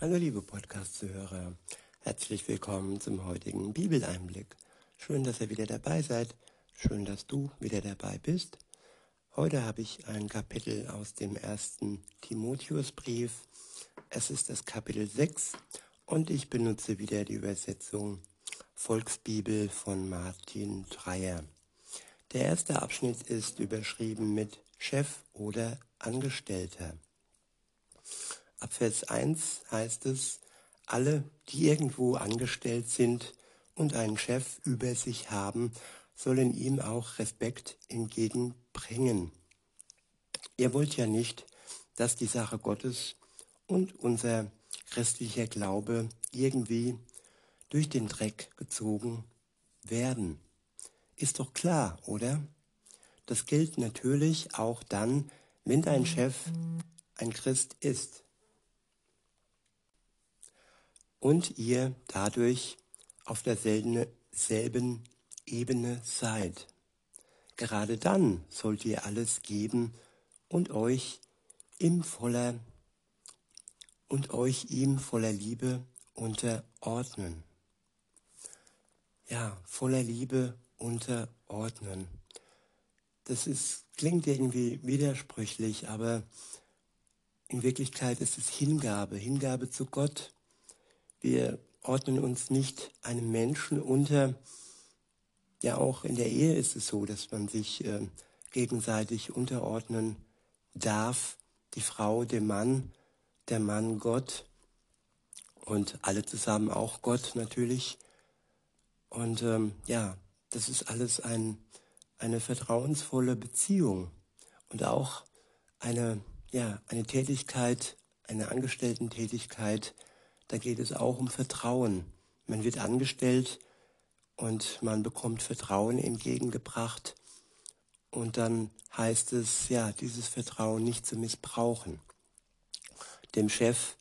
Hallo liebe Podcast-Zuhörer, herzlich willkommen zum heutigen Bibeleinblick. Schön, dass ihr wieder dabei seid, schön, dass du wieder dabei bist. Heute habe ich ein Kapitel aus dem ersten Timotheusbrief. Es ist das Kapitel 6 und ich benutze wieder die Übersetzung Volksbibel von Martin Dreyer. Der erste Abschnitt ist überschrieben mit Chef oder Angestellter. Ab Vers 1 heißt es, alle, die irgendwo angestellt sind und einen Chef über sich haben, sollen ihm auch Respekt entgegenbringen. Ihr wollt ja nicht, dass die Sache Gottes und unser christlicher Glaube irgendwie durch den Dreck gezogen werden. Ist doch klar, oder? Das gilt natürlich auch dann, wenn dein Chef ein Christ ist und ihr dadurch auf derselben Ebene seid. Gerade dann sollt ihr alles geben und euch ihm voller und euch ihm voller Liebe unterordnen. Ja, voller Liebe unterordnen. Das ist, klingt irgendwie widersprüchlich, aber in Wirklichkeit ist es Hingabe, Hingabe zu Gott, wir ordnen uns nicht einem Menschen unter. Ja, auch in der Ehe ist es so, dass man sich äh, gegenseitig unterordnen darf. Die Frau dem Mann, der Mann Gott und alle zusammen auch Gott natürlich. Und ähm, ja, das ist alles ein, eine vertrauensvolle Beziehung und auch eine, ja, eine Tätigkeit, eine Angestellten-Tätigkeit, da geht es auch um Vertrauen. Man wird angestellt und man bekommt Vertrauen entgegengebracht. Und dann heißt es, ja, dieses Vertrauen nicht zu missbrauchen. Dem Chef,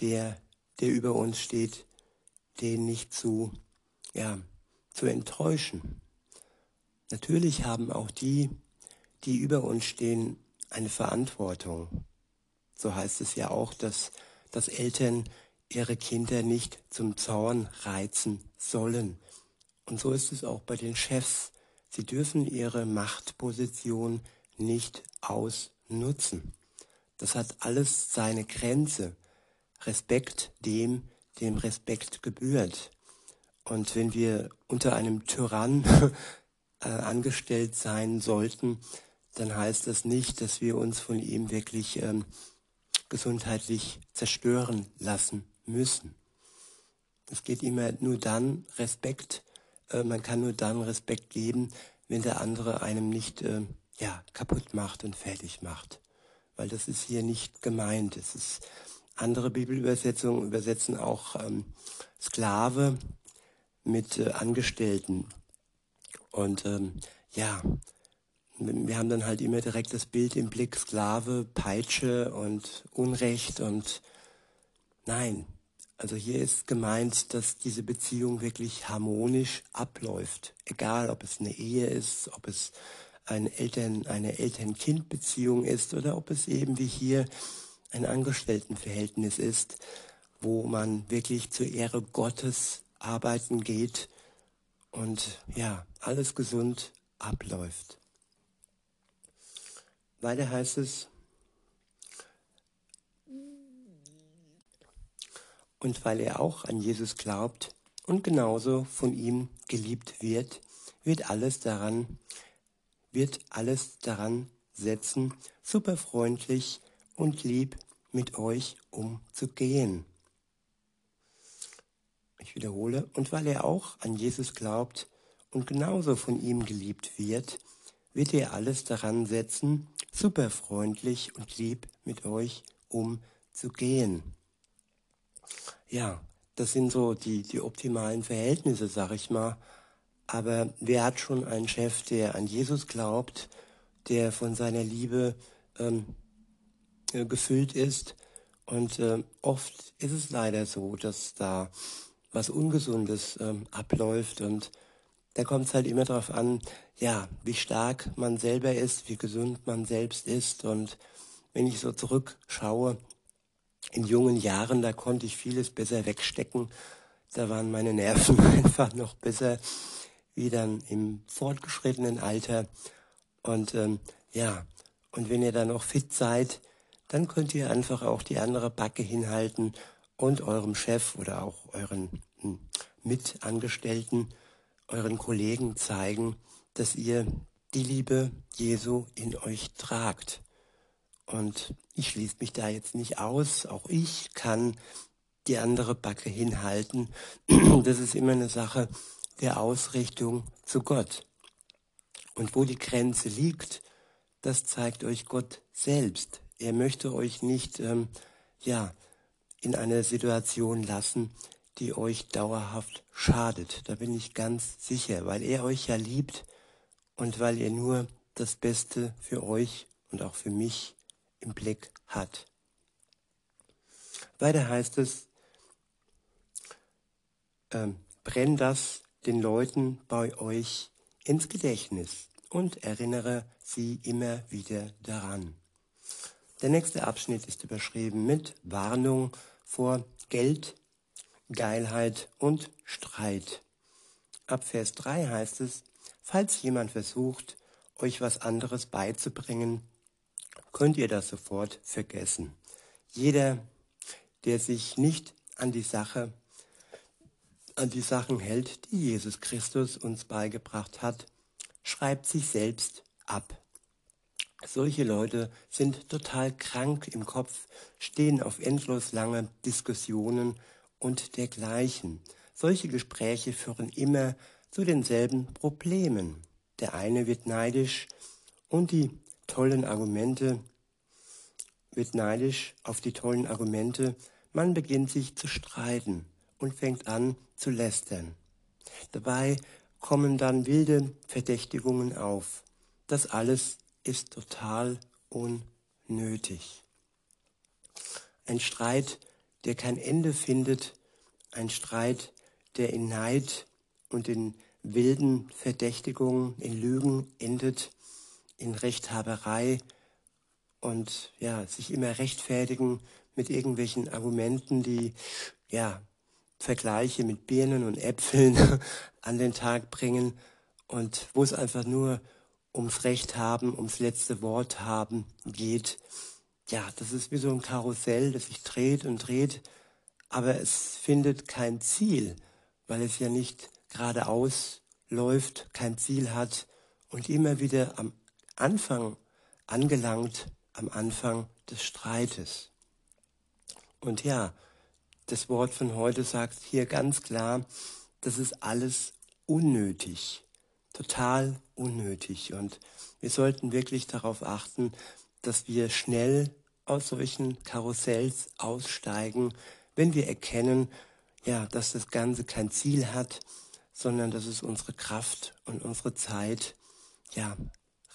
der, der über uns steht, den nicht zu, ja, zu enttäuschen. Natürlich haben auch die, die über uns stehen, eine Verantwortung. So heißt es ja auch, dass, dass Eltern ihre Kinder nicht zum Zorn reizen sollen. Und so ist es auch bei den Chefs. Sie dürfen ihre Machtposition nicht ausnutzen. Das hat alles seine Grenze. Respekt dem, dem Respekt gebührt. Und wenn wir unter einem Tyrann äh, angestellt sein sollten, dann heißt das nicht, dass wir uns von ihm wirklich ähm, gesundheitlich zerstören lassen müssen. Es geht immer nur dann Respekt, äh, man kann nur dann Respekt geben, wenn der andere einem nicht äh, ja, kaputt macht und fertig macht. Weil das ist hier nicht gemeint. Es ist andere Bibelübersetzungen übersetzen auch ähm, Sklave mit äh, Angestellten. Und ähm, ja, wir haben dann halt immer direkt das Bild im Blick, Sklave, Peitsche und Unrecht und nein, also hier ist gemeint, dass diese Beziehung wirklich harmonisch abläuft. Egal, ob es eine Ehe ist, ob es eine Eltern, eine Eltern-Kind-Beziehung ist oder ob es eben wie hier ein Angestelltenverhältnis ist, wo man wirklich zur Ehre Gottes arbeiten geht und ja, alles gesund abläuft. Weiter heißt es, und weil er auch an Jesus glaubt und genauso von ihm geliebt wird, wird alles daran, wird alles daran setzen, superfreundlich und lieb mit euch umzugehen. Ich wiederhole, und weil er auch an Jesus glaubt und genauso von ihm geliebt wird, wird er alles daran setzen, superfreundlich und lieb mit euch umzugehen ja, das sind so die, die optimalen Verhältnisse, sag ich mal. Aber wer hat schon einen Chef, der an Jesus glaubt, der von seiner Liebe ähm, äh, gefüllt ist? Und äh, oft ist es leider so, dass da was Ungesundes ähm, abläuft und da kommt es halt immer darauf an, ja, wie stark man selber ist, wie gesund man selbst ist. Und wenn ich so zurückschaue, in jungen Jahren, da konnte ich vieles besser wegstecken. Da waren meine Nerven einfach noch besser wie dann im fortgeschrittenen Alter. Und ähm, ja, und wenn ihr dann noch fit seid, dann könnt ihr einfach auch die andere Backe hinhalten und eurem Chef oder auch euren hm, Mitangestellten, euren Kollegen zeigen, dass ihr die Liebe Jesu in euch tragt. Und ich schließe mich da jetzt nicht aus. Auch ich kann die andere Backe hinhalten. Das ist immer eine Sache der Ausrichtung zu Gott. Und wo die Grenze liegt, das zeigt euch Gott selbst. Er möchte euch nicht, ähm, ja, in eine Situation lassen, die euch dauerhaft schadet. Da bin ich ganz sicher, weil er euch ja liebt und weil er nur das Beste für euch und auch für mich im Blick hat. Weiter heißt es, ähm, brenn das den Leuten bei euch ins Gedächtnis und erinnere sie immer wieder daran. Der nächste Abschnitt ist überschrieben mit Warnung vor Geld, Geilheit und Streit. Ab Vers 3 heißt es, falls jemand versucht, euch was anderes beizubringen, könnt ihr das sofort vergessen. Jeder, der sich nicht an die Sache, an die Sachen hält, die Jesus Christus uns beigebracht hat, schreibt sich selbst ab. Solche Leute sind total krank im Kopf, stehen auf endlos lange Diskussionen und dergleichen. Solche Gespräche führen immer zu denselben Problemen. Der eine wird neidisch und die tollen Argumente, wird neidisch auf die tollen Argumente, man beginnt sich zu streiten und fängt an zu lästern. Dabei kommen dann wilde Verdächtigungen auf. Das alles ist total unnötig. Ein Streit, der kein Ende findet, ein Streit, der in Neid und in wilden Verdächtigungen, in Lügen endet, in Rechthaberei und ja, sich immer rechtfertigen mit irgendwelchen Argumenten, die ja Vergleiche mit Birnen und Äpfeln an den Tag bringen und wo es einfach nur ums Recht haben, ums letzte Wort haben geht. Ja, das ist wie so ein Karussell, das sich dreht und dreht, aber es findet kein Ziel, weil es ja nicht geradeaus läuft, kein Ziel hat und immer wieder am Anfang angelangt, am Anfang des Streites. Und ja, das Wort von heute sagt hier ganz klar, das ist alles unnötig, total unnötig. Und wir sollten wirklich darauf achten, dass wir schnell aus solchen Karussells aussteigen, wenn wir erkennen, ja, dass das Ganze kein Ziel hat, sondern dass es unsere Kraft und unsere Zeit, ja,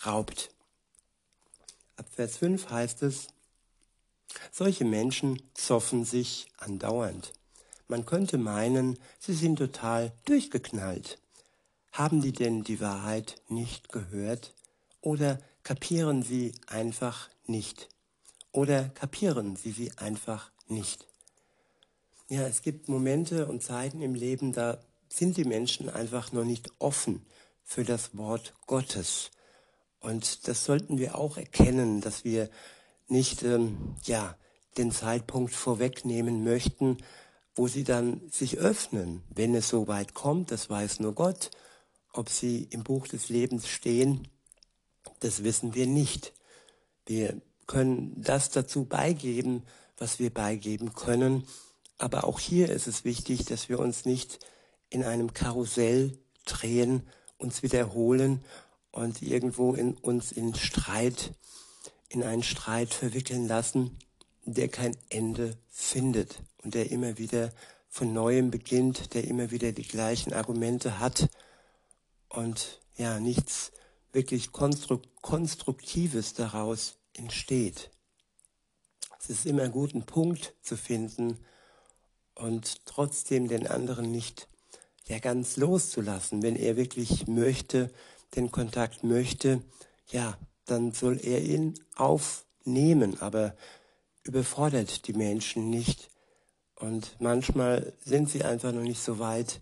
raubt. Ab Vers 5 heißt es, solche Menschen zoffen sich andauernd. Man könnte meinen, sie sind total durchgeknallt. Haben die denn die Wahrheit nicht gehört? Oder kapieren sie einfach nicht? Oder kapieren sie sie einfach nicht? Ja, es gibt Momente und Zeiten im Leben, da sind die Menschen einfach noch nicht offen für das Wort Gottes. Und das sollten wir auch erkennen, dass wir nicht ähm, ja, den Zeitpunkt vorwegnehmen möchten, wo sie dann sich öffnen, wenn es so weit kommt, das weiß nur Gott. Ob sie im Buch des Lebens stehen, das wissen wir nicht. Wir können das dazu beigeben, was wir beigeben können. Aber auch hier ist es wichtig, dass wir uns nicht in einem Karussell drehen, uns wiederholen und irgendwo in uns in Streit, in einen Streit verwickeln lassen, der kein Ende findet und der immer wieder von neuem beginnt, der immer wieder die gleichen Argumente hat und ja, nichts wirklich Konstruktives daraus entsteht. Es ist immer gut, einen Punkt zu finden und trotzdem den anderen nicht ja ganz loszulassen. Wenn er wirklich möchte, den Kontakt möchte, ja, dann soll er ihn aufnehmen. Aber überfordert die Menschen nicht. Und manchmal sind sie einfach noch nicht so weit,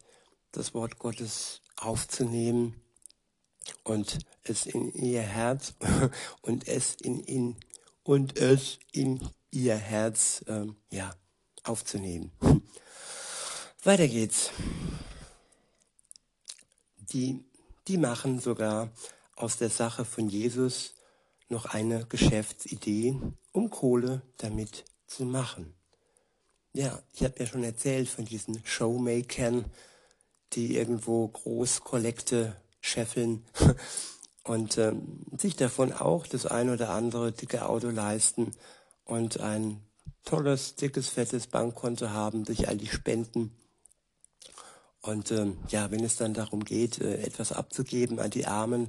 das Wort Gottes aufzunehmen und es in ihr Herz und es in, in und es in ihr Herz ähm, ja aufzunehmen. Weiter geht's. Die, die machen sogar aus der Sache von Jesus noch eine Geschäftsidee, um Kohle damit zu machen. Ja, ich habe ja schon erzählt von diesen Showmakern, die irgendwo Großkollekte scheffeln und ähm, sich davon auch das ein oder andere dicke Auto leisten und ein tolles, dickes, fettes Bankkonto haben durch all die Spenden. Und ähm, ja, wenn es dann darum geht, äh, etwas abzugeben an die Armen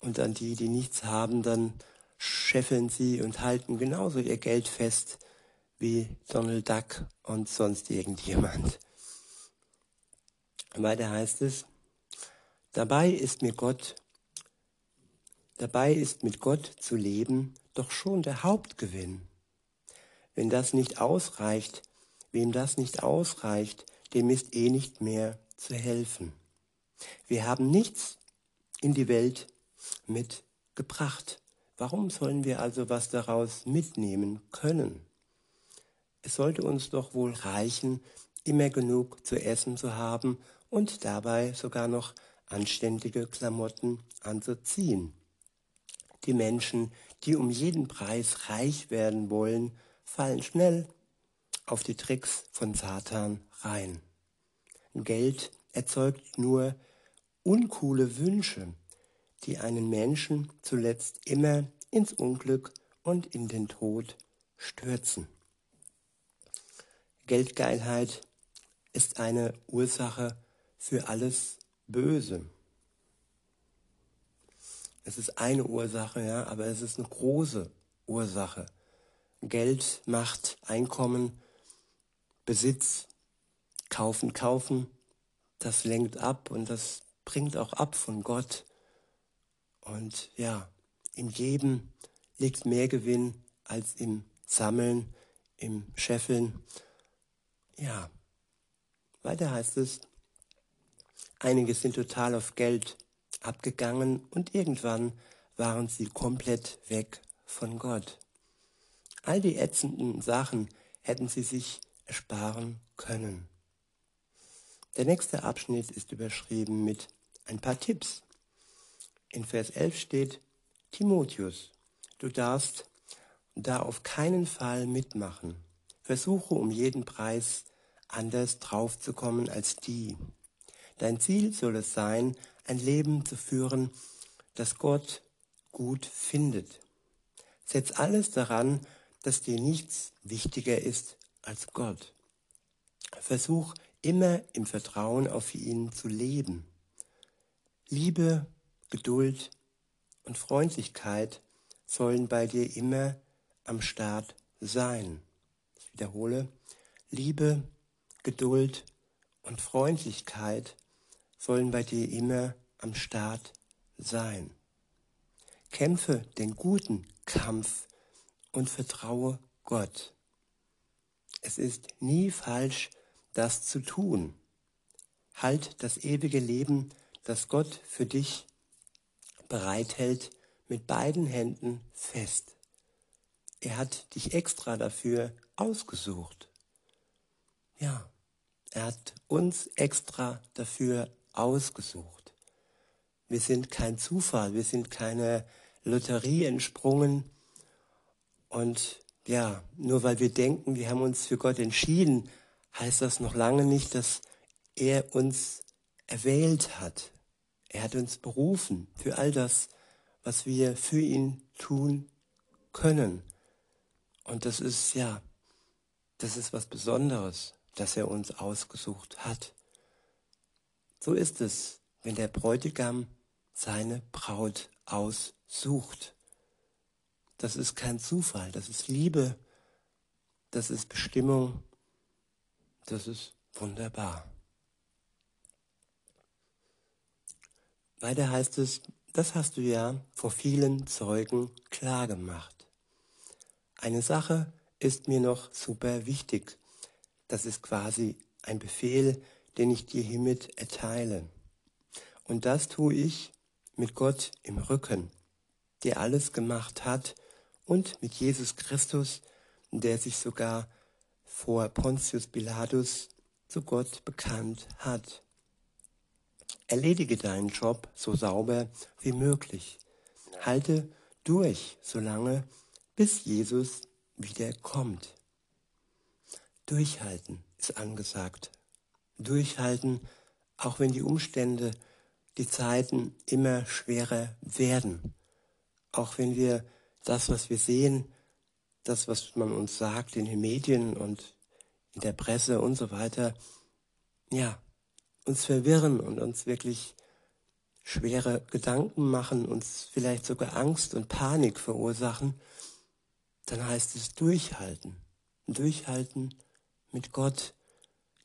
und an die, die nichts haben, dann scheffeln sie und halten genauso ihr Geld fest wie Donald Duck und sonst irgendjemand. Weiter heißt es, dabei ist mir Gott, dabei ist mit Gott zu leben doch schon der Hauptgewinn. Wenn das nicht ausreicht, wem das nicht ausreicht, dem ist eh nicht mehr zu helfen. Wir haben nichts in die Welt mitgebracht. Warum sollen wir also was daraus mitnehmen können? Es sollte uns doch wohl reichen, immer genug zu essen zu haben und dabei sogar noch anständige Klamotten anzuziehen. Die Menschen, die um jeden Preis reich werden wollen, fallen schnell auf die Tricks von Satan rein. Geld erzeugt nur uncoole Wünsche, die einen Menschen zuletzt immer ins Unglück und in den Tod stürzen. Geldgeilheit ist eine Ursache für alles Böse. Es ist eine Ursache, ja, aber es ist eine große Ursache. Geld, Macht, Einkommen, Besitz, kaufen, kaufen, das lenkt ab und das bringt auch ab von Gott. Und ja, im Geben liegt mehr Gewinn als im Sammeln, im Scheffeln. Ja, weiter heißt es, einige sind total auf Geld abgegangen und irgendwann waren sie komplett weg von Gott. All die ätzenden Sachen hätten sie sich ersparen können. Der nächste Abschnitt ist überschrieben mit ein paar Tipps. In Vers 11 steht, Timotheus, du darfst da auf keinen Fall mitmachen. Versuche um jeden Preis anders draufzukommen als die. Dein Ziel soll es sein, ein Leben zu führen, das Gott gut findet. Setz alles daran, dass dir nichts wichtiger ist als Gott. Versuch immer im Vertrauen auf ihn zu leben. Liebe, Geduld und Freundlichkeit sollen bei dir immer am Start sein. Ich wiederhole, Liebe, Geduld und Freundlichkeit sollen bei dir immer am Start sein. Kämpfe den guten Kampf und vertraue Gott. Es ist nie falsch, das zu tun. Halt das ewige Leben, das Gott für dich bereithält, mit beiden Händen fest. Er hat dich extra dafür ausgesucht. Ja, er hat uns extra dafür ausgesucht. Wir sind kein Zufall, wir sind keine Lotterie entsprungen. Und ja, nur weil wir denken, wir haben uns für Gott entschieden, heißt das noch lange nicht, dass er uns erwählt hat. Er hat uns berufen für all das, was wir für ihn tun können. Und das ist ja, das ist was Besonderes dass er uns ausgesucht hat. So ist es, wenn der Bräutigam seine Braut aussucht. Das ist kein Zufall, das ist Liebe, das ist Bestimmung, das ist wunderbar. Weiter heißt es, das hast du ja vor vielen Zeugen klargemacht. Eine Sache ist mir noch super wichtig. Das ist quasi ein Befehl, den ich dir hiermit erteile. Und das tue ich mit Gott im Rücken, der alles gemacht hat, und mit Jesus Christus, der sich sogar vor Pontius Pilatus zu Gott bekannt hat. Erledige deinen Job so sauber wie möglich. Halte durch, solange bis Jesus wieder kommt. Durchhalten ist angesagt. Durchhalten, auch wenn die Umstände, die Zeiten immer schwerer werden. Auch wenn wir das, was wir sehen, das, was man uns sagt in den Medien und in der Presse und so weiter, ja, uns verwirren und uns wirklich schwere Gedanken machen, uns vielleicht sogar Angst und Panik verursachen, dann heißt es durchhalten. Durchhalten mit Gott,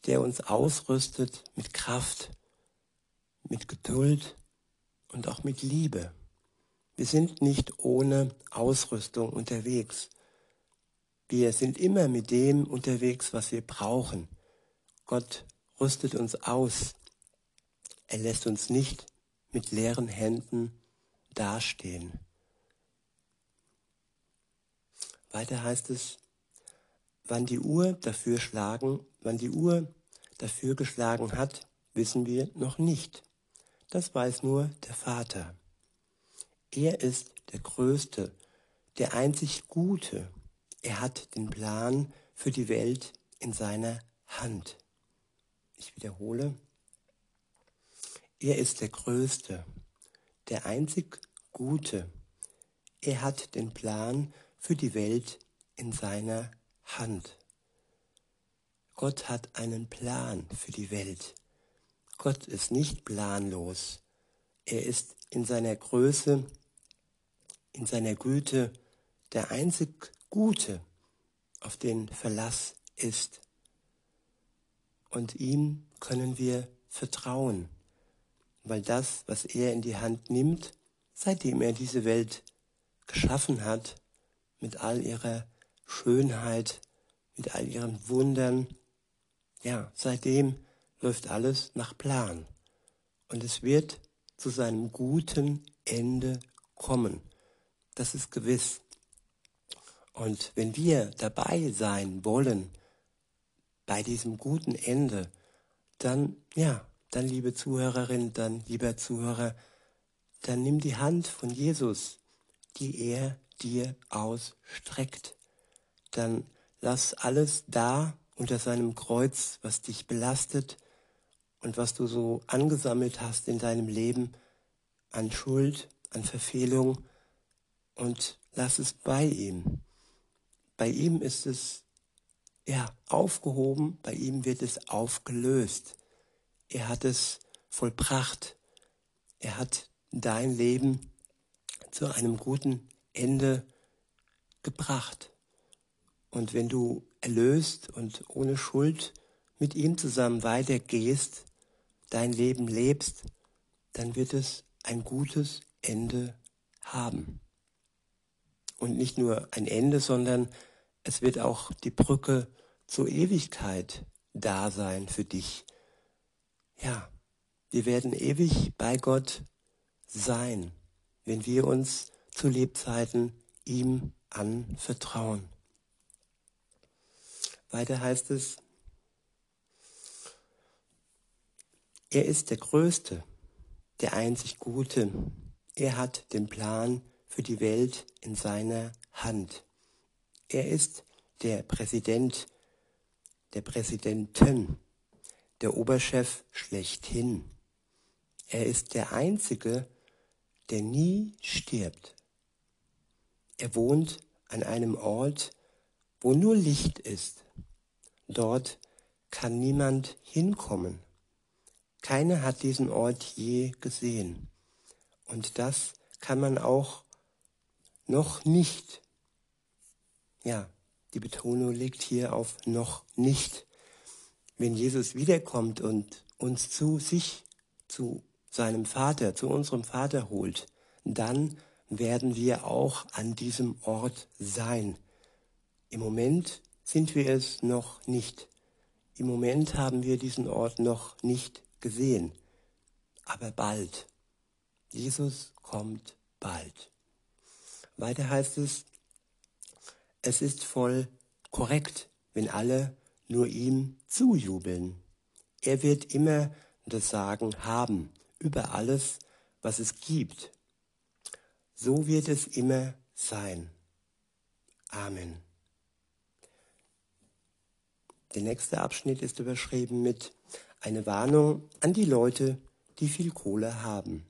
der uns ausrüstet mit Kraft, mit Geduld und auch mit Liebe. Wir sind nicht ohne Ausrüstung unterwegs. Wir sind immer mit dem unterwegs, was wir brauchen. Gott rüstet uns aus. Er lässt uns nicht mit leeren Händen dastehen. Weiter heißt es, wann die Uhr dafür schlagen, wann die Uhr dafür geschlagen hat, wissen wir noch nicht. Das weiß nur der Vater. Er ist der Größte, der einzig Gute. Er hat den Plan für die Welt in seiner Hand. Ich wiederhole. Er ist der Größte, der einzig Gute. Er hat den Plan für die Welt in seiner Hand. Gott hat einen Plan für die Welt. Gott ist nicht planlos. Er ist in seiner Größe, in seiner Güte der einzig Gute, auf den Verlass ist. Und ihm können wir vertrauen, weil das, was er in die Hand nimmt, seitdem er diese Welt geschaffen hat, mit all ihrer Schönheit, mit all ihren Wundern. Ja, seitdem läuft alles nach Plan. Und es wird zu seinem guten Ende kommen. Das ist gewiss. Und wenn wir dabei sein wollen bei diesem guten Ende, dann, ja, dann liebe Zuhörerin, dann lieber Zuhörer, dann nimm die Hand von Jesus, die er dir ausstreckt. Dann lass alles da unter seinem Kreuz, was dich belastet und was du so angesammelt hast in deinem Leben an Schuld, an Verfehlung und lass es bei ihm. Bei ihm ist es ja aufgehoben, bei ihm wird es aufgelöst. Er hat es vollbracht. Er hat dein Leben zu einem guten Ende gebracht. Und wenn du erlöst und ohne Schuld mit ihm zusammen weitergehst, dein Leben lebst, dann wird es ein gutes Ende haben. Und nicht nur ein Ende, sondern es wird auch die Brücke zur Ewigkeit da sein für dich. Ja, wir werden ewig bei Gott sein, wenn wir uns zu Lebzeiten ihm anvertrauen. Weiter heißt es, er ist der Größte, der einzig Gute. Er hat den Plan für die Welt in seiner Hand. Er ist der Präsident, der Präsidenten, der Oberchef schlechthin. Er ist der Einzige, der nie stirbt. Er wohnt an einem Ort, wo nur Licht ist. Dort kann niemand hinkommen. Keiner hat diesen Ort je gesehen. Und das kann man auch noch nicht. Ja, die Betonung liegt hier auf noch nicht. Wenn Jesus wiederkommt und uns zu sich, zu seinem Vater, zu unserem Vater holt, dann werden wir auch an diesem Ort sein. Im Moment sind wir es noch nicht. Im Moment haben wir diesen Ort noch nicht gesehen. Aber bald. Jesus kommt bald. Weiter heißt es, es ist voll korrekt, wenn alle nur ihm zujubeln. Er wird immer das Sagen haben über alles, was es gibt. So wird es immer sein. Amen. Der nächste Abschnitt ist überschrieben mit eine Warnung an die Leute, die viel Kohle haben.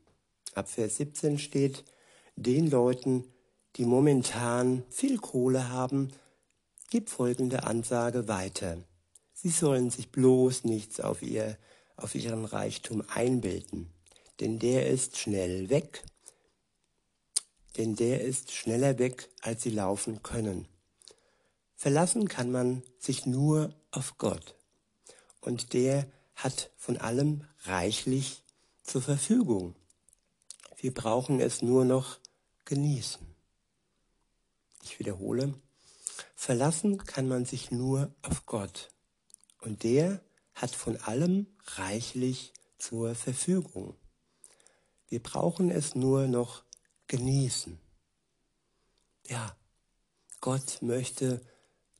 Ab Vers 17 steht, den Leuten, die momentan viel Kohle haben, gibt folgende Ansage weiter. Sie sollen sich bloß nichts auf, ihr, auf ihren Reichtum einbilden, denn der ist schnell weg, denn der ist schneller weg, als sie laufen können. Verlassen kann man sich nur auf Gott, und der hat von allem reichlich zur Verfügung. Wir brauchen es nur noch genießen. Ich wiederhole, verlassen kann man sich nur auf Gott. Und der hat von allem reichlich zur Verfügung. Wir brauchen es nur noch genießen. Ja, Gott möchte,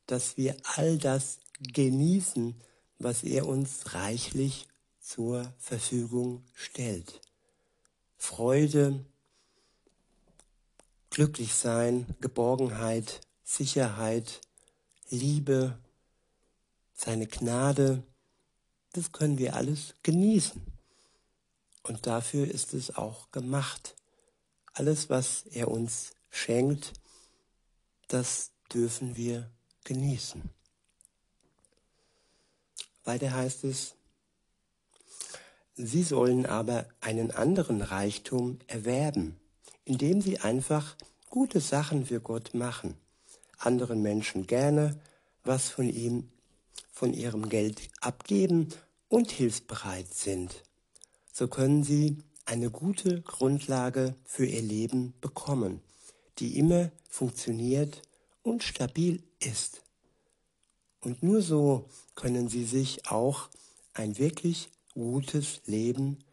dass wir all das genießen, was er uns reichlich zur Verfügung stellt. Freude, glücklich sein, Geborgenheit, Sicherheit, Liebe, seine Gnade, das können wir alles genießen. Und dafür ist es auch gemacht. Alles, was er uns schenkt, das dürfen wir genießen. Weiter heißt es, sie sollen aber einen anderen Reichtum erwerben indem sie einfach gute Sachen für Gott machen, anderen Menschen gerne was von ihm, von ihrem Geld abgeben und hilfsbereit sind. So können sie eine gute Grundlage für ihr Leben bekommen, die immer funktioniert und stabil ist. Und nur so können sie sich auch ein wirklich gutes Leben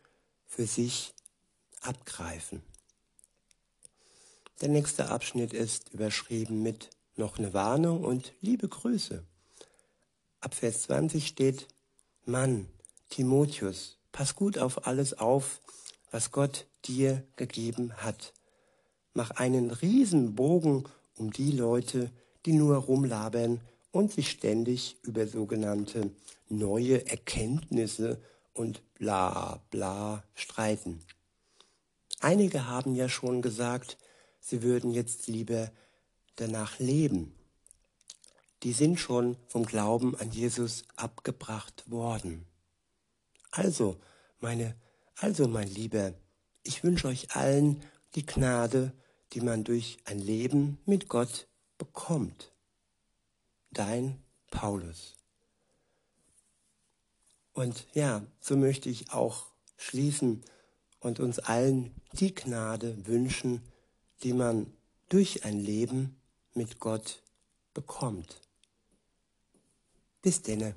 für sich abgreifen. Der nächste Abschnitt ist überschrieben mit noch eine Warnung und liebe Grüße. Ab Vers 20 steht, Mann, Timotheus, pass gut auf alles auf, was Gott dir gegeben hat. Mach einen Riesenbogen um die Leute, die nur rumlabern und sich ständig über sogenannte neue Erkenntnisse und bla bla streiten. Einige haben ja schon gesagt, sie würden jetzt lieber danach leben. Die sind schon vom Glauben an Jesus abgebracht worden. Also, meine, also mein Lieber, ich wünsche euch allen die Gnade, die man durch ein Leben mit Gott bekommt. Dein Paulus. Und ja, so möchte ich auch schließen und uns allen die Gnade wünschen, die man durch ein Leben mit Gott bekommt. Bis denne.